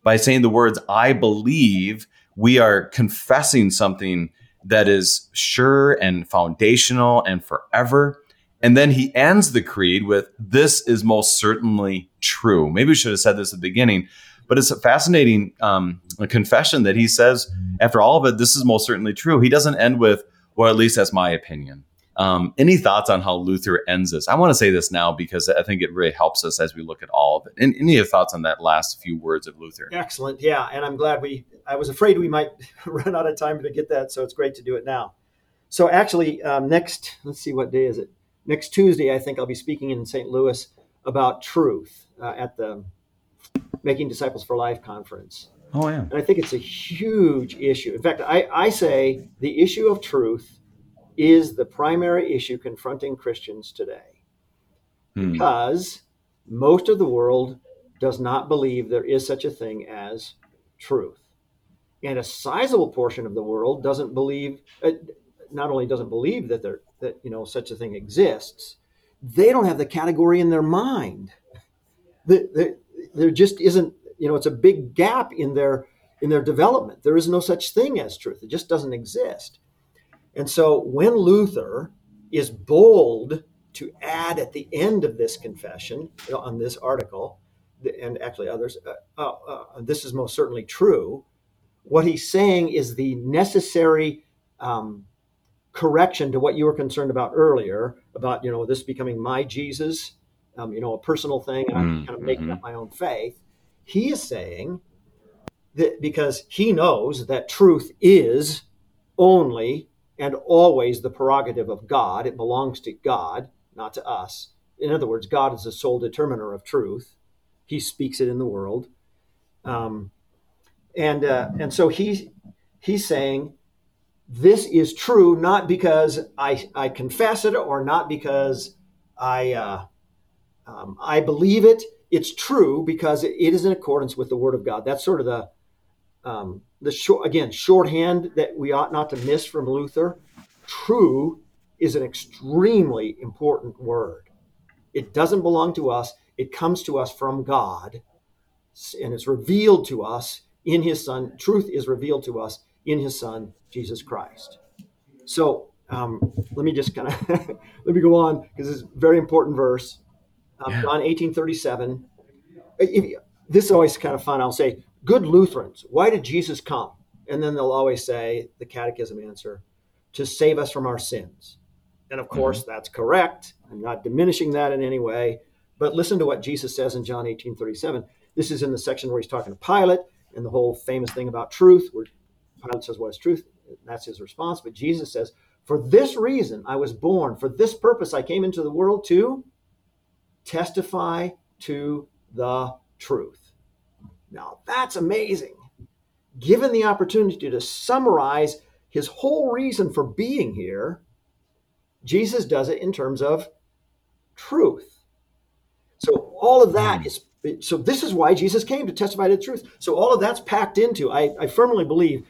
by saying the words I believe we are confessing something that is sure and foundational and forever and then he ends the creed with, This is most certainly true. Maybe we should have said this at the beginning, but it's a fascinating um, a confession that he says, after all of it, this is most certainly true. He doesn't end with, Well, at least that's my opinion. Um, any thoughts on how Luther ends this? I want to say this now because I think it really helps us as we look at all of it. And any thoughts on that last few words of Luther? Excellent. Yeah. And I'm glad we, I was afraid we might run out of time to get that. So it's great to do it now. So actually, um, next, let's see, what day is it? Next Tuesday, I think I'll be speaking in St. Louis about truth uh, at the Making Disciples for Life conference. Oh, yeah. And I think it's a huge issue. In fact, I, I say the issue of truth is the primary issue confronting Christians today. Hmm. Because most of the world does not believe there is such a thing as truth. And a sizable portion of the world doesn't believe, uh, not only doesn't believe that there that you know such a thing exists, they don't have the category in their mind. The, there just isn't you know it's a big gap in their in their development. There is no such thing as truth. It just doesn't exist. And so when Luther is bold to add at the end of this confession on this article, and actually others, uh, uh, uh, this is most certainly true. What he's saying is the necessary um, correction to what you were concerned about earlier about you know this becoming my Jesus, um, you know, a personal thing, and I'm Mm, kind of making mhm. up my own faith. He is saying that because he knows that truth is only and always the prerogative of God. It belongs to God, not to us. In other words, God is the sole determiner of truth. He speaks it in the world, um, and uh, and so he he's saying this is true not because I I confess it or not because I uh, um, I believe it. It's true because it is in accordance with the Word of God. That's sort of the um, the short again shorthand that we ought not to miss from Luther. True is an extremely important word. It doesn't belong to us. It comes to us from God, and it's revealed to us in His Son. Truth is revealed to us in His Son Jesus Christ. So um, let me just kind of let me go on because it's a very important verse. Um, Yeah. John eighteen thirty seven. This is always kind of fun. I'll say, "Good Lutherans, why did Jesus come?" And then they'll always say the Catechism answer, "To save us from our sins." And of course, that's correct. I'm not diminishing that in any way. But listen to what Jesus says in John eighteen thirty seven. This is in the section where he's talking to Pilate and the whole famous thing about truth, where Pilate says, What is truth? That's his response. But Jesus says, For this reason I was born, for this purpose I came into the world to testify to the truth. Now that's amazing. Given the opportunity to summarize his whole reason for being here, Jesus does it in terms of truth. So all of that hmm. is so this is why Jesus came to testify to the truth. So all of that's packed into, I, I firmly believe,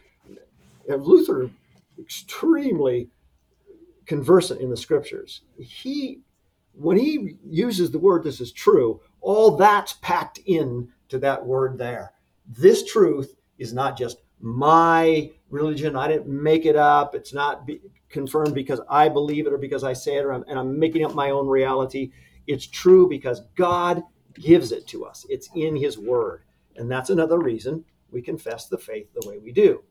Luther extremely conversant in the scriptures. He when he uses the word this is true, all that's packed in to that word there. This truth is not just my religion. I didn't make it up. It's not be, confirmed because I believe it or because I say it or I'm, and I'm making up my own reality. It's true because God gives it to us. It's in his word. And that's another reason we confess the faith the way we do.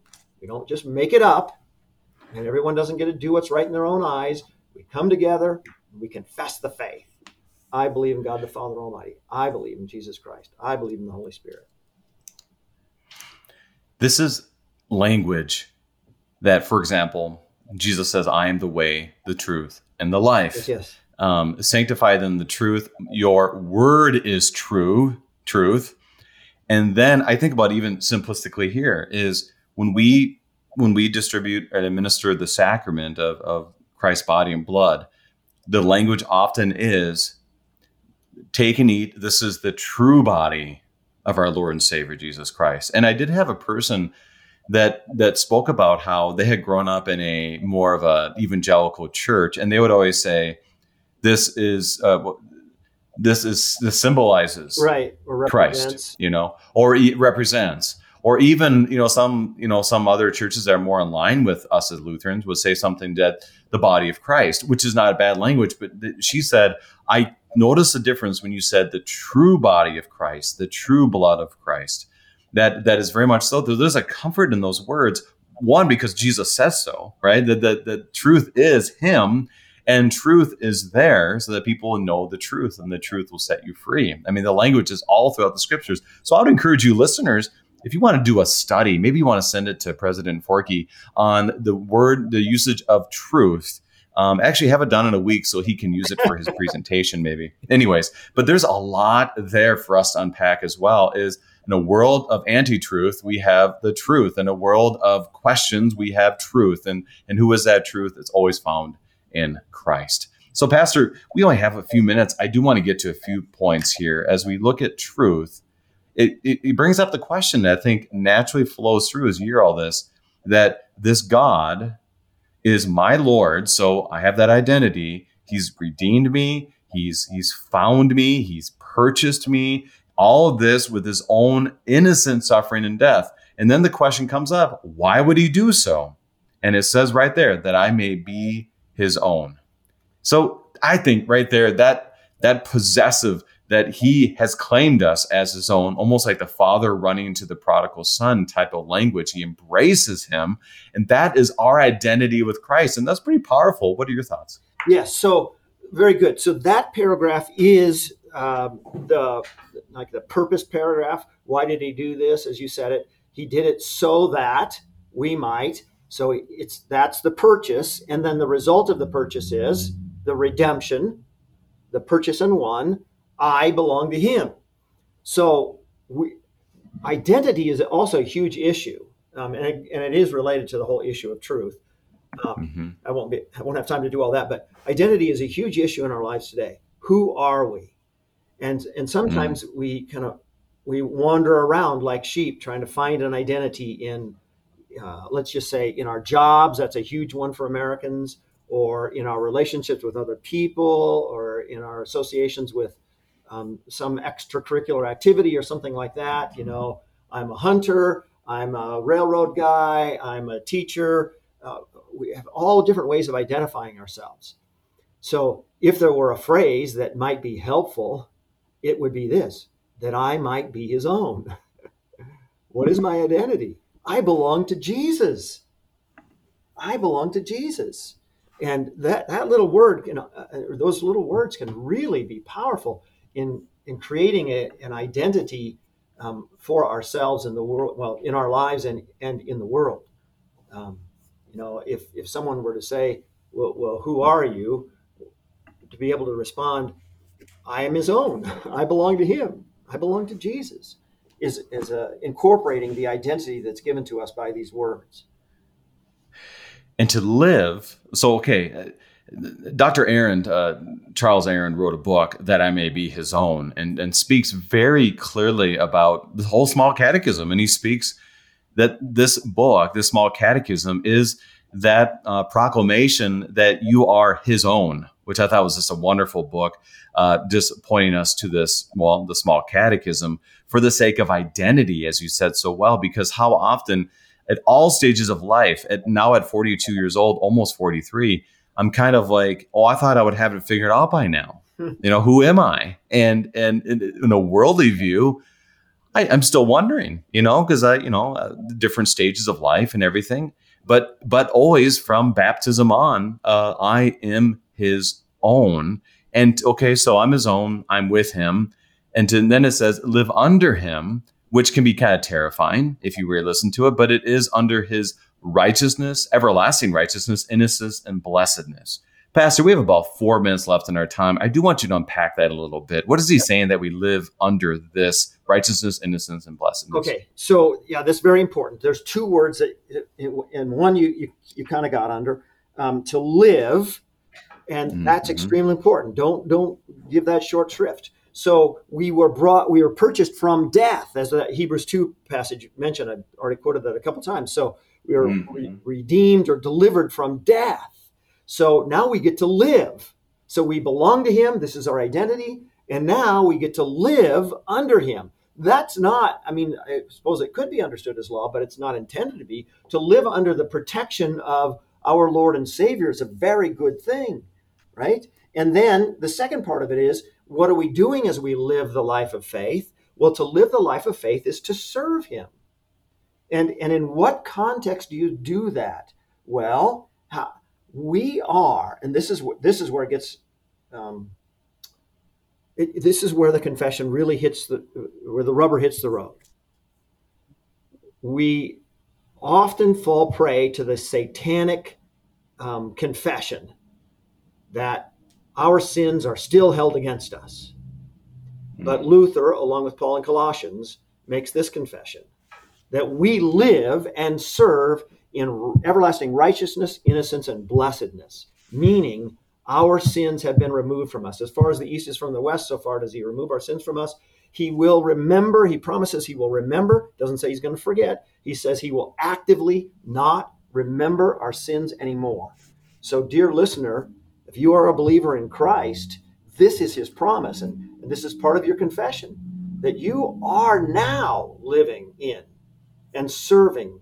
We don't just make it up and everyone doesn't get to do what's right in their own eyes. We come together, we confess the faith. I believe in God the Father Almighty. I believe in Jesus Christ. I believe in the Holy Spirit. This is language that, for example, Jesus says, I am the way, the truth, and the life. Yes, yes. Um, sanctify them the truth. Your word is true, truth. And then I think about even simplistically here is when we when we distribute and administer the sacrament of, of Christ's body and blood, the language often is take and eat. This is the true body of our Lord and Savior Jesus Christ. And I did have a person that that spoke about how they had grown up in a more of a evangelical church, and they would always say, "This is uh, this is this symbolizes Right. Or Christ, represents. you know, or represents." Or even, you know, some, you know, some other churches that are more in line with us as Lutherans would say something that the body of Christ, which is not a bad language, but th- she said, I noticed a difference when you said the true body of Christ, the true blood of Christ. That that is very much so. There's a comfort in those words. One, because Jesus says so, right? That the, the truth is Him, and truth is there, so that people know the truth, and the truth will set you free. I mean, the language is all throughout the scriptures. So I would encourage you, listeners, if you want to do a study, maybe you want to send it to President Forke on the word, the usage of truth. Um, actually, have it done in a week so he can use it for his presentation, maybe. Anyways, but there's a lot there for us to unpack as well. Is in a world of anti-truth, we have the truth. In a world of questions, we have truth. And and who is that truth? It's always found in Christ. So, Pastor, we only have a few minutes. I do want to get to a few points here as we look at truth it, it, it brings up the question that I think naturally flows through as you hear all this that this God is my Lord, so I have that identity. He's redeemed me. He's he's found me. He's purchased me. All of this with his own innocent suffering and death. And then the question comes up: Why would he do so? And it says right there that I may be his own. So I think right there that that possessive that he has claimed us as his own, almost like the father running to the prodigal son type of language. He embraces him, and that is our identity with Christ. And that's pretty powerful. What are your thoughts? Yes. So, very good. So, that paragraph is um, the like the purpose paragraph. Why did he do this? As you said it, he did it so that we might. So it's that's the purchase, and then the result of the purchase is the redemption, the purchase and one. I belong to Him. So we, identity is also a huge issue, um, and, it, and it is related to the whole issue of truth. Um, mm-hmm. I won't be I won't have time to do all that, but identity is a huge issue in our lives today. Who are we? And and sometimes mm-hmm. we kind of we wander around like sheep trying to find an identity in uh, let's just say in our jobs that's a huge one for americans or in our relationships with other people or in our associations with um, some extracurricular activity or something like that you know i'm a hunter i'm a railroad guy i'm a teacher uh, we have all different ways of identifying ourselves so if there were a phrase that might be helpful it would be this that I might be his own. what is my identity? I belong to Jesus. I belong to Jesus. And that, that little word, you know, uh, those little words can really be powerful in, in creating a, an identity um, for ourselves in the world, well, in our lives and, and in the world. Um, you know, if, if someone were to say, well, well, who are you? To be able to respond, I am his own. I belong to him. I belong to Jesus, is, is uh, incorporating the identity that's given to us by these words. And to live, so, okay, Dr. Arand, uh, Charles Arand, wrote a book that I may be his own, and, and speaks very clearly about the whole small catechism. And he speaks that this book, this small catechism, is that uh, proclamation that you are his own, which I thought was just a wonderful book, uh, just pointing us to this, well, the small catechism for the sake of identity, as you said so well, because how often at all stages of life, at now at 42 years old, almost 43, I'm kind of like, oh, I thought I would have it figured out by now. Hmm. You know, who am I? And and in a worldly view, I, am still wondering, you know, because I, you know, uh, different stages of life and everything. But but always from baptism on, uh, I am his own. And okay, so I'm his own, I'm with him. And, to, and then it says, live under him, which can be kind of terrifying if you really listen to it, but it is under his righteousness, everlasting righteousness, innocence, and blessedness. Pastor, we have about four minutes left in our time. I do want you to unpack that a little bit. What is he saying that we live under this righteousness, innocence, and blessedness? Okay, so yeah, that's very important. There's two words that, and one you you, you kind of got under um, to live and mm-hmm. that's extremely important. Don't don't give that short shrift. So we were brought, we were purchased from death, as the Hebrews two passage mentioned. I've already quoted that a couple times. So we were mm-hmm. re- redeemed or delivered from death. So now we get to live. So we belong to Him. This is our identity, and now we get to live under Him. That's not. I mean, I suppose it could be understood as law, but it's not intended to be. To live under the protection of our Lord and Savior is a very good thing right? And then the second part of it is what are we doing as we live the life of faith? Well, to live the life of faith is to serve Him. And, and in what context do you do that? Well, how, we are, and this is this is where it gets, um, it, this is where the confession really hits the where the rubber hits the road. We often fall prey to the satanic um, confession that our sins are still held against us. Hmm. But Luther, along with Paul in Colossians, makes this confession that we live and serve in everlasting righteousness, innocence, and blessedness, meaning our sins have been removed from us. As far as the east is from the west, so far does he remove our sins from us. He will remember, he promises he will remember, doesn't say he's going to forget. He says he will actively not remember our sins anymore. So, dear listener, if you are a believer in Christ, this is his promise, and, and this is part of your confession that you are now living in and serving,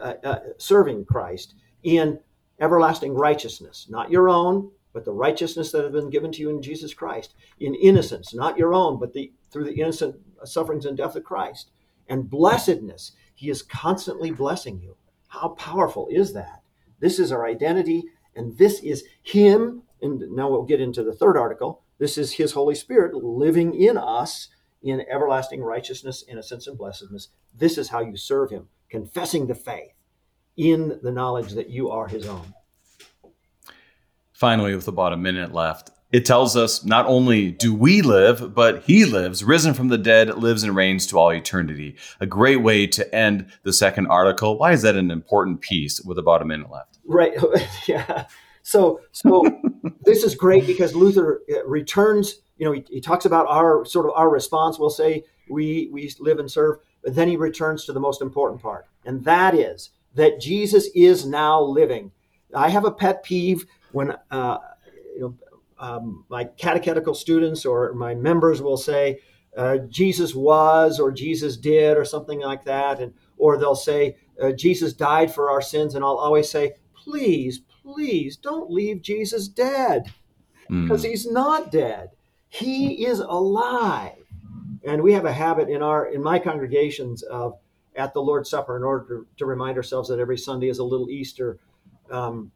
uh, uh, serving Christ in everlasting righteousness, not your own, but the righteousness that has been given to you in Jesus Christ, in innocence, not your own, but the through the innocent sufferings and death of Christ, and blessedness. He is constantly blessing you. How powerful is that? This is our identity, and this is Him. And now we'll get into the third article. This is His Holy Spirit living in us in everlasting righteousness, innocence, and blessedness. This is how you serve Him, confessing the faith in the knowledge that you are His own. Finally, with about a minute left, it tells us not only do we live, but he lives, risen from the dead, lives and reigns to all eternity. A great way to end the second article. Why is that an important piece with about a minute left? Right. yeah. So, so this is great because Luther uh, returns. You know, he, he talks about our sort of our response. We'll say we we live and serve, but then he returns to the most important part, and that is that Jesus is now living. I have a pet peeve when uh, you know um, my catechetical students or my members will say uh, Jesus was or Jesus did or something like that, and or they'll say uh, Jesus died for our sins, and I'll always say, please, please don't leave Jesus dead because mm. he's not dead. He is alive, and we have a habit in our in my congregations of at the Lord's Supper in order to, to remind ourselves that every Sunday is a little Easter. Um,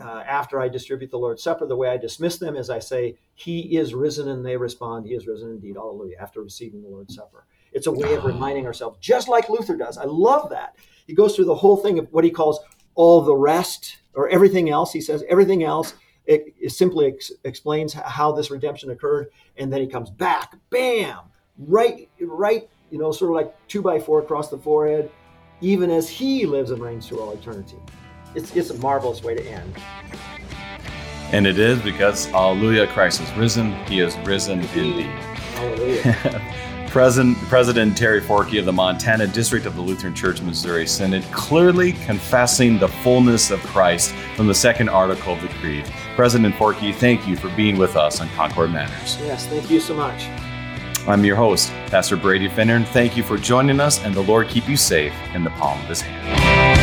uh, after I distribute the Lord's Supper, the way I dismiss them is I say, He is risen, and they respond, He is risen indeed, hallelujah, after receiving the Lord's Supper. It's a way of reminding ourselves, just like Luther does. I love that. He goes through the whole thing of what he calls all the rest or everything else. He says everything else it, it simply ex- explains how this redemption occurred, and then he comes back, bam, right, right, you know, sort of like two by four across the forehead, even as he lives and reigns through all eternity it's, it's a marvelous way to end. And it is because, hallelujah, Christ is risen. He is risen indeed. Hallelujah. President, President Terry Forke of the Montana District of the Lutheran Church Missouri Synod clearly confessing the fullness of Christ from the second article of the Creed. President Forke, thank you for being with us on Concord Matters. Yes, thank you so much. I'm your host, Pastor Brady Finnern. Thank you for joining us, and the Lord keep you safe in the palm of his hand.